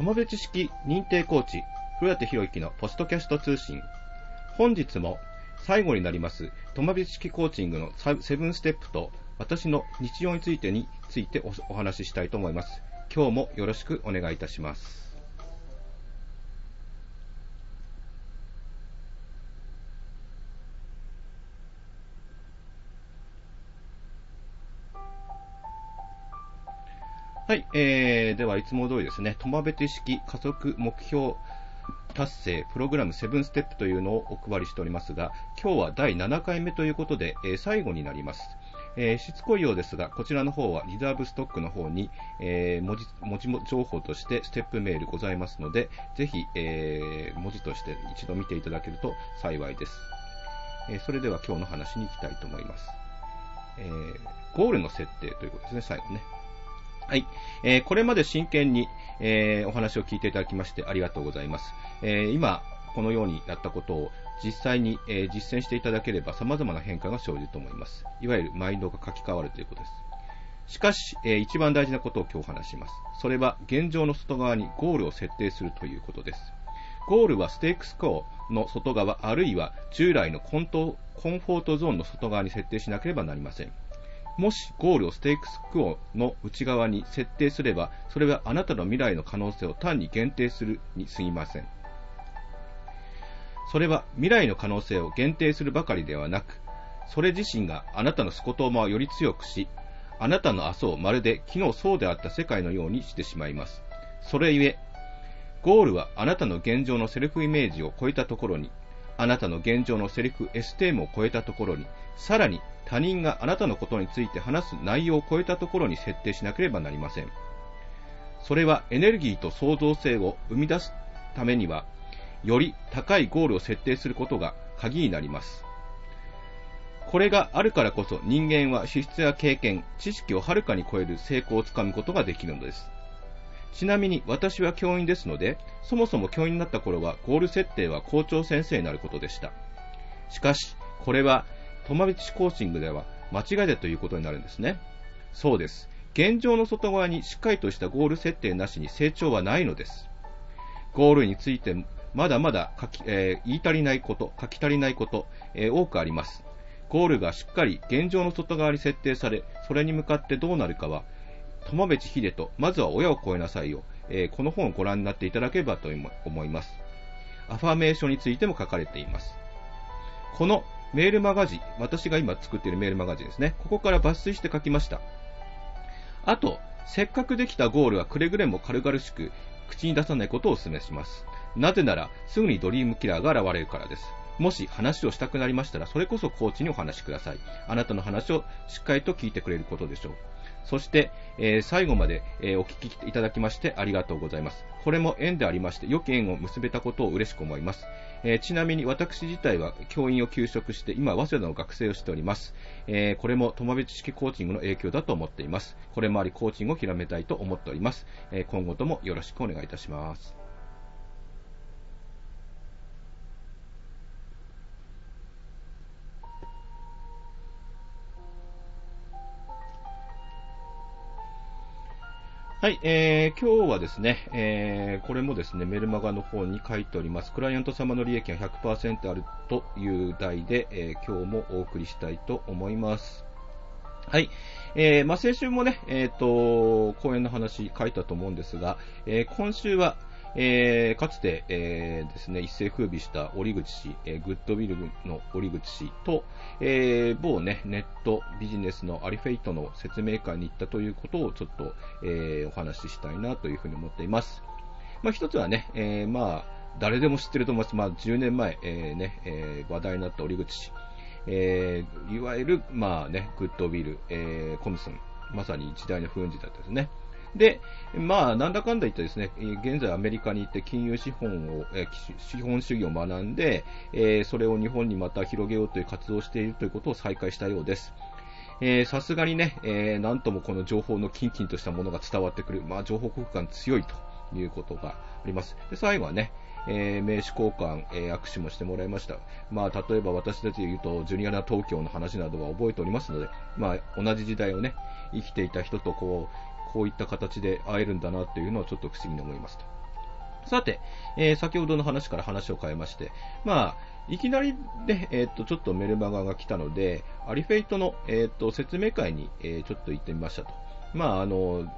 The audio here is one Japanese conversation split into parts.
友別式認定コーチ、古舘博之のポストキャスト通信。本日も最後になります、友別式コーチングのセブンステップと私の日常についてについてお話ししたいと思います。今日もよろしくお願いいたします。はい、えー、ではいつも通りですね、トマベテ式加速目標達成プログラム7ステップというのをお配りしておりますが、今日は第7回目ということで、えー、最後になります。えー、しつこいようですが、こちらの方はリザーブストックの方に、えー、文字文字情報としてステップメールございますので、ぜひ、えー、文字として一度見ていただけると幸いです。えそれでは今日の話に行きたいと思います。えゴールの設定ということですね、最後ね。はい。えー、これまで真剣に、えー、お話を聞いていただきましてありがとうございます。えー、今、このようにやったことを実際に、え実践していただければ様々な変化が生じると思います。いわゆるマインドが書き換わるということです。しかし、え一番大事なことを今日話します。それは現状の外側にゴールを設定するということです。ゴールはステークスコアの外側、あるいは従来のコントコンフォートゾーンの外側に設定しなければなりません。もしゴールをステークスクオの内側に設定すれば、それはあなたの未来の可能性を単に限定するに過ぎません。それは未来の可能性を限定するばかりではなく、それ自身があなたのスコトーマをより強くし、あなたの明日をまるで昨日そうであった世界のようにしてしまいます。それゆえ、ゴールはあなたの現状のセルフイメージを超えたところに、あなたの現状のセルフエステームを超えたところに、さらに他人があなたのことについて話す内容を超えたところに設定しなければなりません。それはエネルギーと創造性を生み出すためには、より高いゴールを設定することが鍵になります。これがあるからこそ人間は資質や経験、知識をはるかに超える成功をつかむことができるのです。ちなみに私は教員ですので、そもそも教員になった頃はゴール設定は校長先生になることでした。しかし、これは友達コーチングでは間違いだということになるんですね。そうです。現状の外側にしっかりとしたゴール設定なしに成長はないのです。ゴールについてまだまだ書き、えー、言い足りないこと、書き足りないこと、えー、多くあります。ゴールがしっかり現状の外側に設定され、それに向かってどうなるかは、友部秀と、まずは親を超えなさいよ、えー、この本をご覧になっていただければと思います。アファメーションについても書かれています。このメールマガジン、私が今作っているメールマガジンですね。ここから抜粋して書きました。あと、せっかくできたゴールはくれぐれも軽々しく口に出さないことをお勧めします。なぜなら、すぐにドリームキラーが現れるからです。もし話をしたくなりましたら、それこそコーチにお話しください。あなたの話をしっかりと聞いてくれることでしょう。そして、えー、最後まで、えー、お聞きいただきましてありがとうございます。これも縁でありまして、良き縁を結べたことを嬉しく思います。えー、ちなみに私自体は教員を休職して、今、早稲田の学生をしております。えこれも友別式コーチングの影響だと思っています。これもありコーチングを広めたいと思っております。え今後ともよろしくお願いいたします。はい、えー、今日はですね、えー、これもですね、メルマガの方に書いております、クライアント様の利益が100%あるという題で、えー、今日もお送りしたいと思います。はい。えー、まあ、先週もね、えっ、ー、と、講演の話書いたと思うんですが、えー、今週は、えー、かつて、えー、ですね、一世風靡した折口氏、えー、グッドウィルの折口氏と、え、某ね、ネットビジネスのアリフェイトの説明会に行ったということをちょっと、え、お話ししたいなというふうに思っています。まあ、一つはね、え、まあ、誰でも知ってると思います。まあ、10年前、え、ね、え、話題になった折口氏。え、いわゆる、まあね、グッドウィル、え、コムソン、まさに時代の不運時だったですね。で、まあ、なんだかんだ言ってですね、現在アメリカに行って金融資本を、資本主義を学んで、それを日本にまた広げようという活動をしているということを再開したようです。さすがにね、えー、なんともこの情報のキンキンとしたものが伝わってくる、まあ、情報交換強いということがあります。で最後はね、えー、名刺交換、えー、握手もしてもらいました。まあ、例えば私たちで言うと、ジュニアな東京の話などは覚えておりますので、まあ、同じ時代をね、生きていた人とこう、こういった形で会えるんだなっていうのはちょっと不思議に思いますと。さて、えー、先ほどの話から話を変えまして、まあ、いきなりで、えっ、と、ちょっとメルマガが来たので、アリフェイトの、えっ、と、説明会に、えちょっと行ってみましたと。まあ、あの、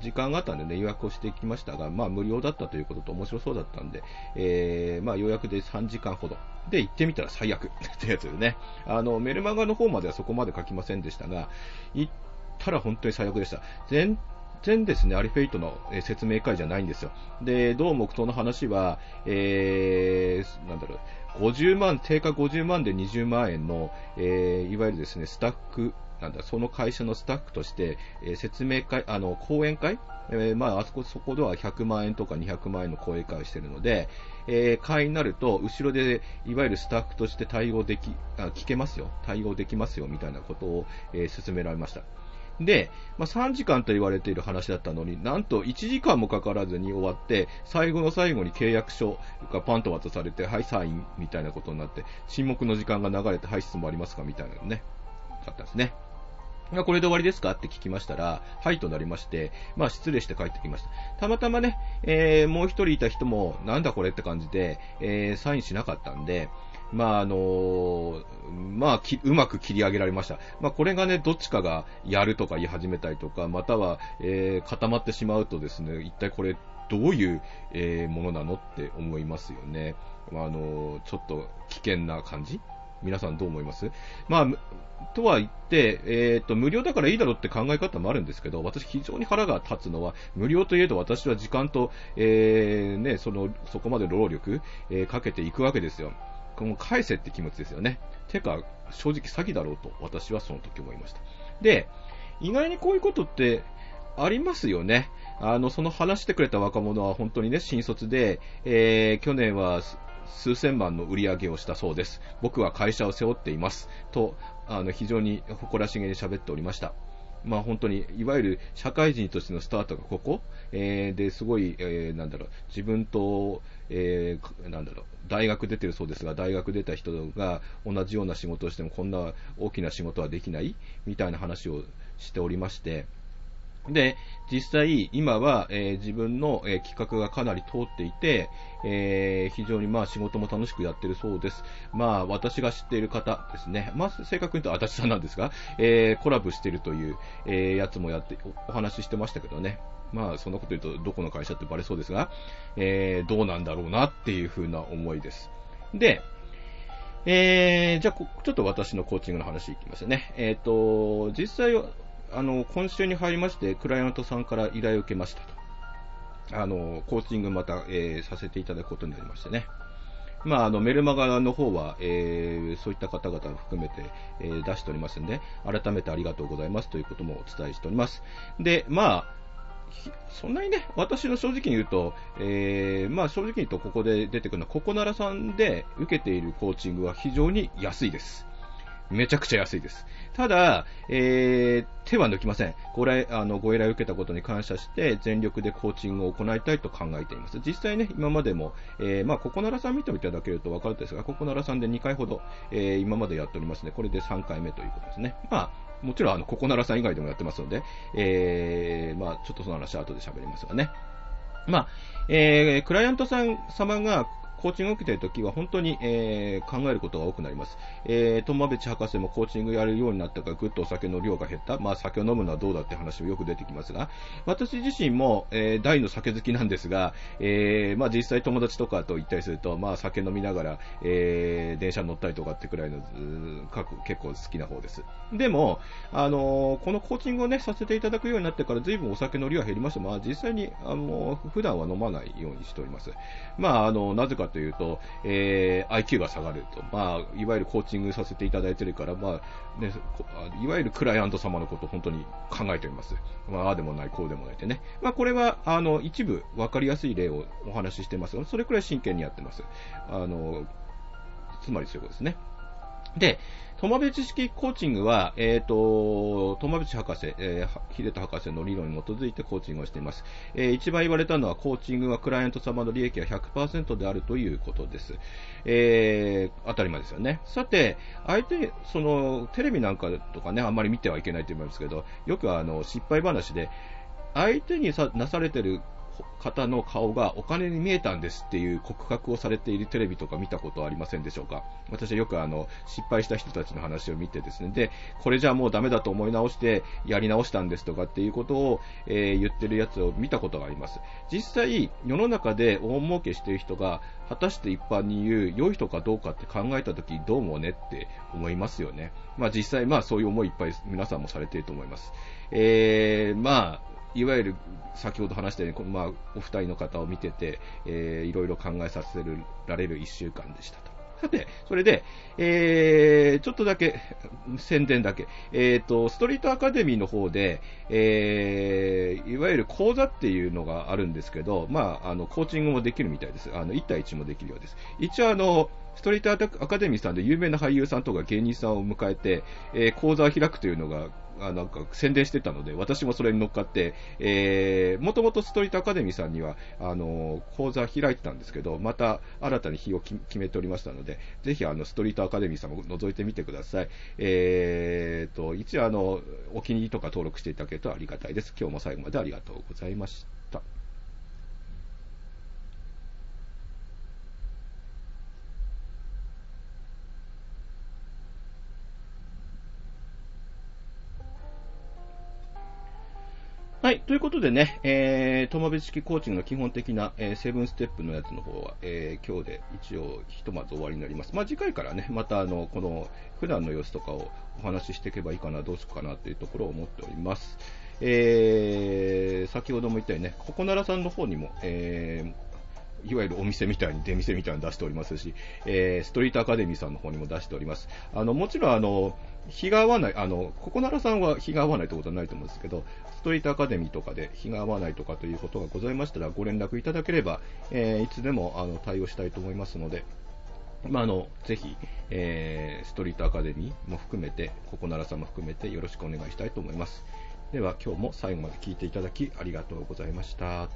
時間があったんでね、予約をしてきましたが、まあ無料だったということと面白そうだったんで、えー、まあ予約で3時間ほど。で、行ってみたら最悪ってやつでね。あの、メルマガの方まではそこまで書きませんでしたが、行ったら本当に最悪でした。全然ですね、アリフェイトの説明会じゃないんですよ。で、どうもその話は、えー、なんだろう、50万、定価50万で20万円の、えー、いわゆるですね、スタッフなんだ、その会社のスタッフとして、えー、説明会、あの、講演会えー、まあ、あそこ、そこでは100万円とか200万円の講演会をしているので、えー、会になると、後ろで、いわゆるスタッフとして対応でき、あ聞けますよ、対応できますよ、みたいなことを、えー、進められました。で、まあ、3時間と言われている話だったのに、なんと1時間もかからずに終わって、最後の最後に契約書がパンと渡されて、はい、サインみたいなことになって、沈黙の時間が流れて、はい、質問ありますかみたいなのね、だったんですね。これで終わりですかって聞きましたら、はいとなりまして、まあ失礼して帰ってきました。たまたまね、えー、もう一人いた人も、なんだこれって感じで、えー、サインしなかったんで、まああのー、まあうまく切り上げられました。まあこれがね、どっちかがやるとか言い始めたりとか、または、えー、固まってしまうとですね、一体これどういう、えー、ものなのって思いますよね。まあ、あのちょっと危険な感じ？皆さんどう思います？まあ、とは言って、えっ、ー、と、無料だからいいだろうって考え方もあるんですけど、私非常に腹が立つのは、無料といえど私は時間と、えー、ね、その、そこまで労力、えー、かけていくわけですよ。この返せって気持ちですよね。てか、正直詐欺だろうと私はその時思いました。で、意外にこういうことってありますよね。あの、その話してくれた若者は本当にね、新卒で、えー、去年は数千万の売り上げをしたそうです。僕は会社を背負っています。と、あの、非常に誇らしげに喋っておりました。まあ本当に、いわゆる社会人としてのスタートがここ、えー、ですごい、えー、なんだろう、自分と、えー、なんだろう、大学出てるそうですが、大学出た人が同じような仕事をしてもこんな大きな仕事はできないみたいな話をしておりまして、で、実際、今は、えー、自分の、えー、企画がかなり通っていて、えー、非常にまあ仕事も楽しくやってるそうです。まあ、私が知っている方ですね。まあ、正確に言うと足立さんなんですが、えーコラボしてるという、えやつもやってお、お話ししてましたけどね。まあ、そんなこと言うと、どこの会社ってバレそうですが、えどうなんだろうなっていうふうな思いです。で、えー、じゃあ、ちょっと私のコーチングの話いきますね。えっ、と、実際、あの、今週に入りまして、クライアントさんから依頼を受けましたと。あの、コーチングまた、えー、させていただくことになりましてね。まあ、あの、メルマガの方は、えー、そういった方々を含めて、えー、出しておりますんで、改めてありがとうございますということもお伝えしております。で、まあ、そんなにね、私の正直に言うと、えー、まあ正直に言うとここで出てくるのは、ココナラさんで受けているコーチングは非常に安いです。めちゃくちゃ安いです。ただ、えー、手は抜きません。ご来、あの、ご依頼を受けたことに感謝して、全力でコーチングを行いたいと考えています。実際ね、今までも、えー、まあ、ココナラさん見ていただけるとわかるんですが、ココナラさんで2回ほど、えー、今までやっておりますね。これで3回目ということですね。まあ、もちろん、あの、ココナラさん以外でもやってますので、えー、まあ、ちょっとその話は後で喋りますがね。まあ、えー、クライアントさん様がコーチングを受けているときは本当に、えー、考えることが多くなります。えー、トマベチ博士もコーチングやるようになったからぐっとお酒の量が減った。まあ酒を飲むのはどうだって話もよく出てきますが、私自身も、えー、大の酒好きなんですが、えー、まあ実際友達とかと行ったりすると、まあ酒飲みながら、えー、電車に乗ったりとかってくらいの、結構好きな方です。でも、あのー、このコーチングをね、させていただくようになってから随分お酒の量は減りました。まあ実際に、あの普段は飲まないようにしております。まあ、あの、なぜかというと、えー、IQ が下がると。まあ、いわゆるコーチングさせていただいてるから、まあ、ね、いわゆるクライアント様のことを本当に考えております。まあ、ああでもない、こうでもないってね。まあ、これは、あの、一部分かりやすい例をお話ししてますが、それくらい真剣にやってます。あの、つまりそういうことですね。で、友部知識コーチングは、えっ、ー、と、友部博士、えー、秀田博士の理論に基づいてコーチングをしています。えー、一番言われたのは、コーチングはクライアント様の利益が100%であるということです。えー、当たり前ですよね。さて、相手、その、テレビなんかとかね、あんまり見てはいけないと思いますけど、よくあの、失敗話で、相手にさなされてる方の顔がお金に見えたんですっていう告白をされているテレビとか見たことはありませんでしょうか？私はよくあの、失敗した人たちの話を見てですね、で、これじゃもうダメだと思い直してやり直したんですとかっていうことを、えー、言ってるやつを見たことがあります。実際、世の中で大儲けしてる人が、果たして一般に言う良い人かどうかって考えたときどうもねって思いますよね。まあ実際まあそういう思いいっぱい皆さんもされていると思います。えー、まあ、いわゆる先ほど話したように、まあ、お二人の方を見てて、えー、いろいろ考えさせられる一週間でしたと。さて、それで、えー、ちょっとだけ、宣伝だけ。え、ー、と、ストリートアカデミーの方で、えー、いわゆる講座っていうのがあるんですけど、まあ、あの、コーチングもできるみたいです。あの、1対1もできるようです。一応、あの、ストリートアカデミーさんで有名な俳優さんとか芸人さんを迎えて、えー、講座を開くというのが、あなんか宣伝してたので、私もそれに乗っかって、えー、もともとストリートアカデミーさんには、あの、講座開いてたんですけど、また新たに日を決めておりましたので、ぜひあの、ストリートアカデミーさんも覗いてみてください。えーと、一応あの、お気に入りとか登録していただけるとありがたいです。今日も最後までありがとうございました。はい。ということでね、えー、友部式コーチングの基本的な、えー、セブンステップのやつの方は、えー、今日で一応ひとまず終わりになります。まあ、次回からね、またあの、この普段の様子とかをお話ししていけばいいかな、どうするかなっていうところを思っております。えー、先ほども言ったようにね、ここならさんの方にも、えー、いわゆるお店みたいに出店みたいに出しておりますし、えー、ストリートアカデミーさんの方にも出しております。あの、もちろんあの、日が合わない、あの、ココナラさんは日が合わないということはないと思うんですけど、ストリートアカデミーとかで日が合わないとかということがございましたら、ご連絡いただければ、えー、いつでもあの対応したいと思いますので、まあ、あの、ぜひ、えー、ストリートアカデミーも含めて、ココナラさんも含めてよろしくお願いしたいと思います。では、今日も最後まで聞いていただきありがとうございました。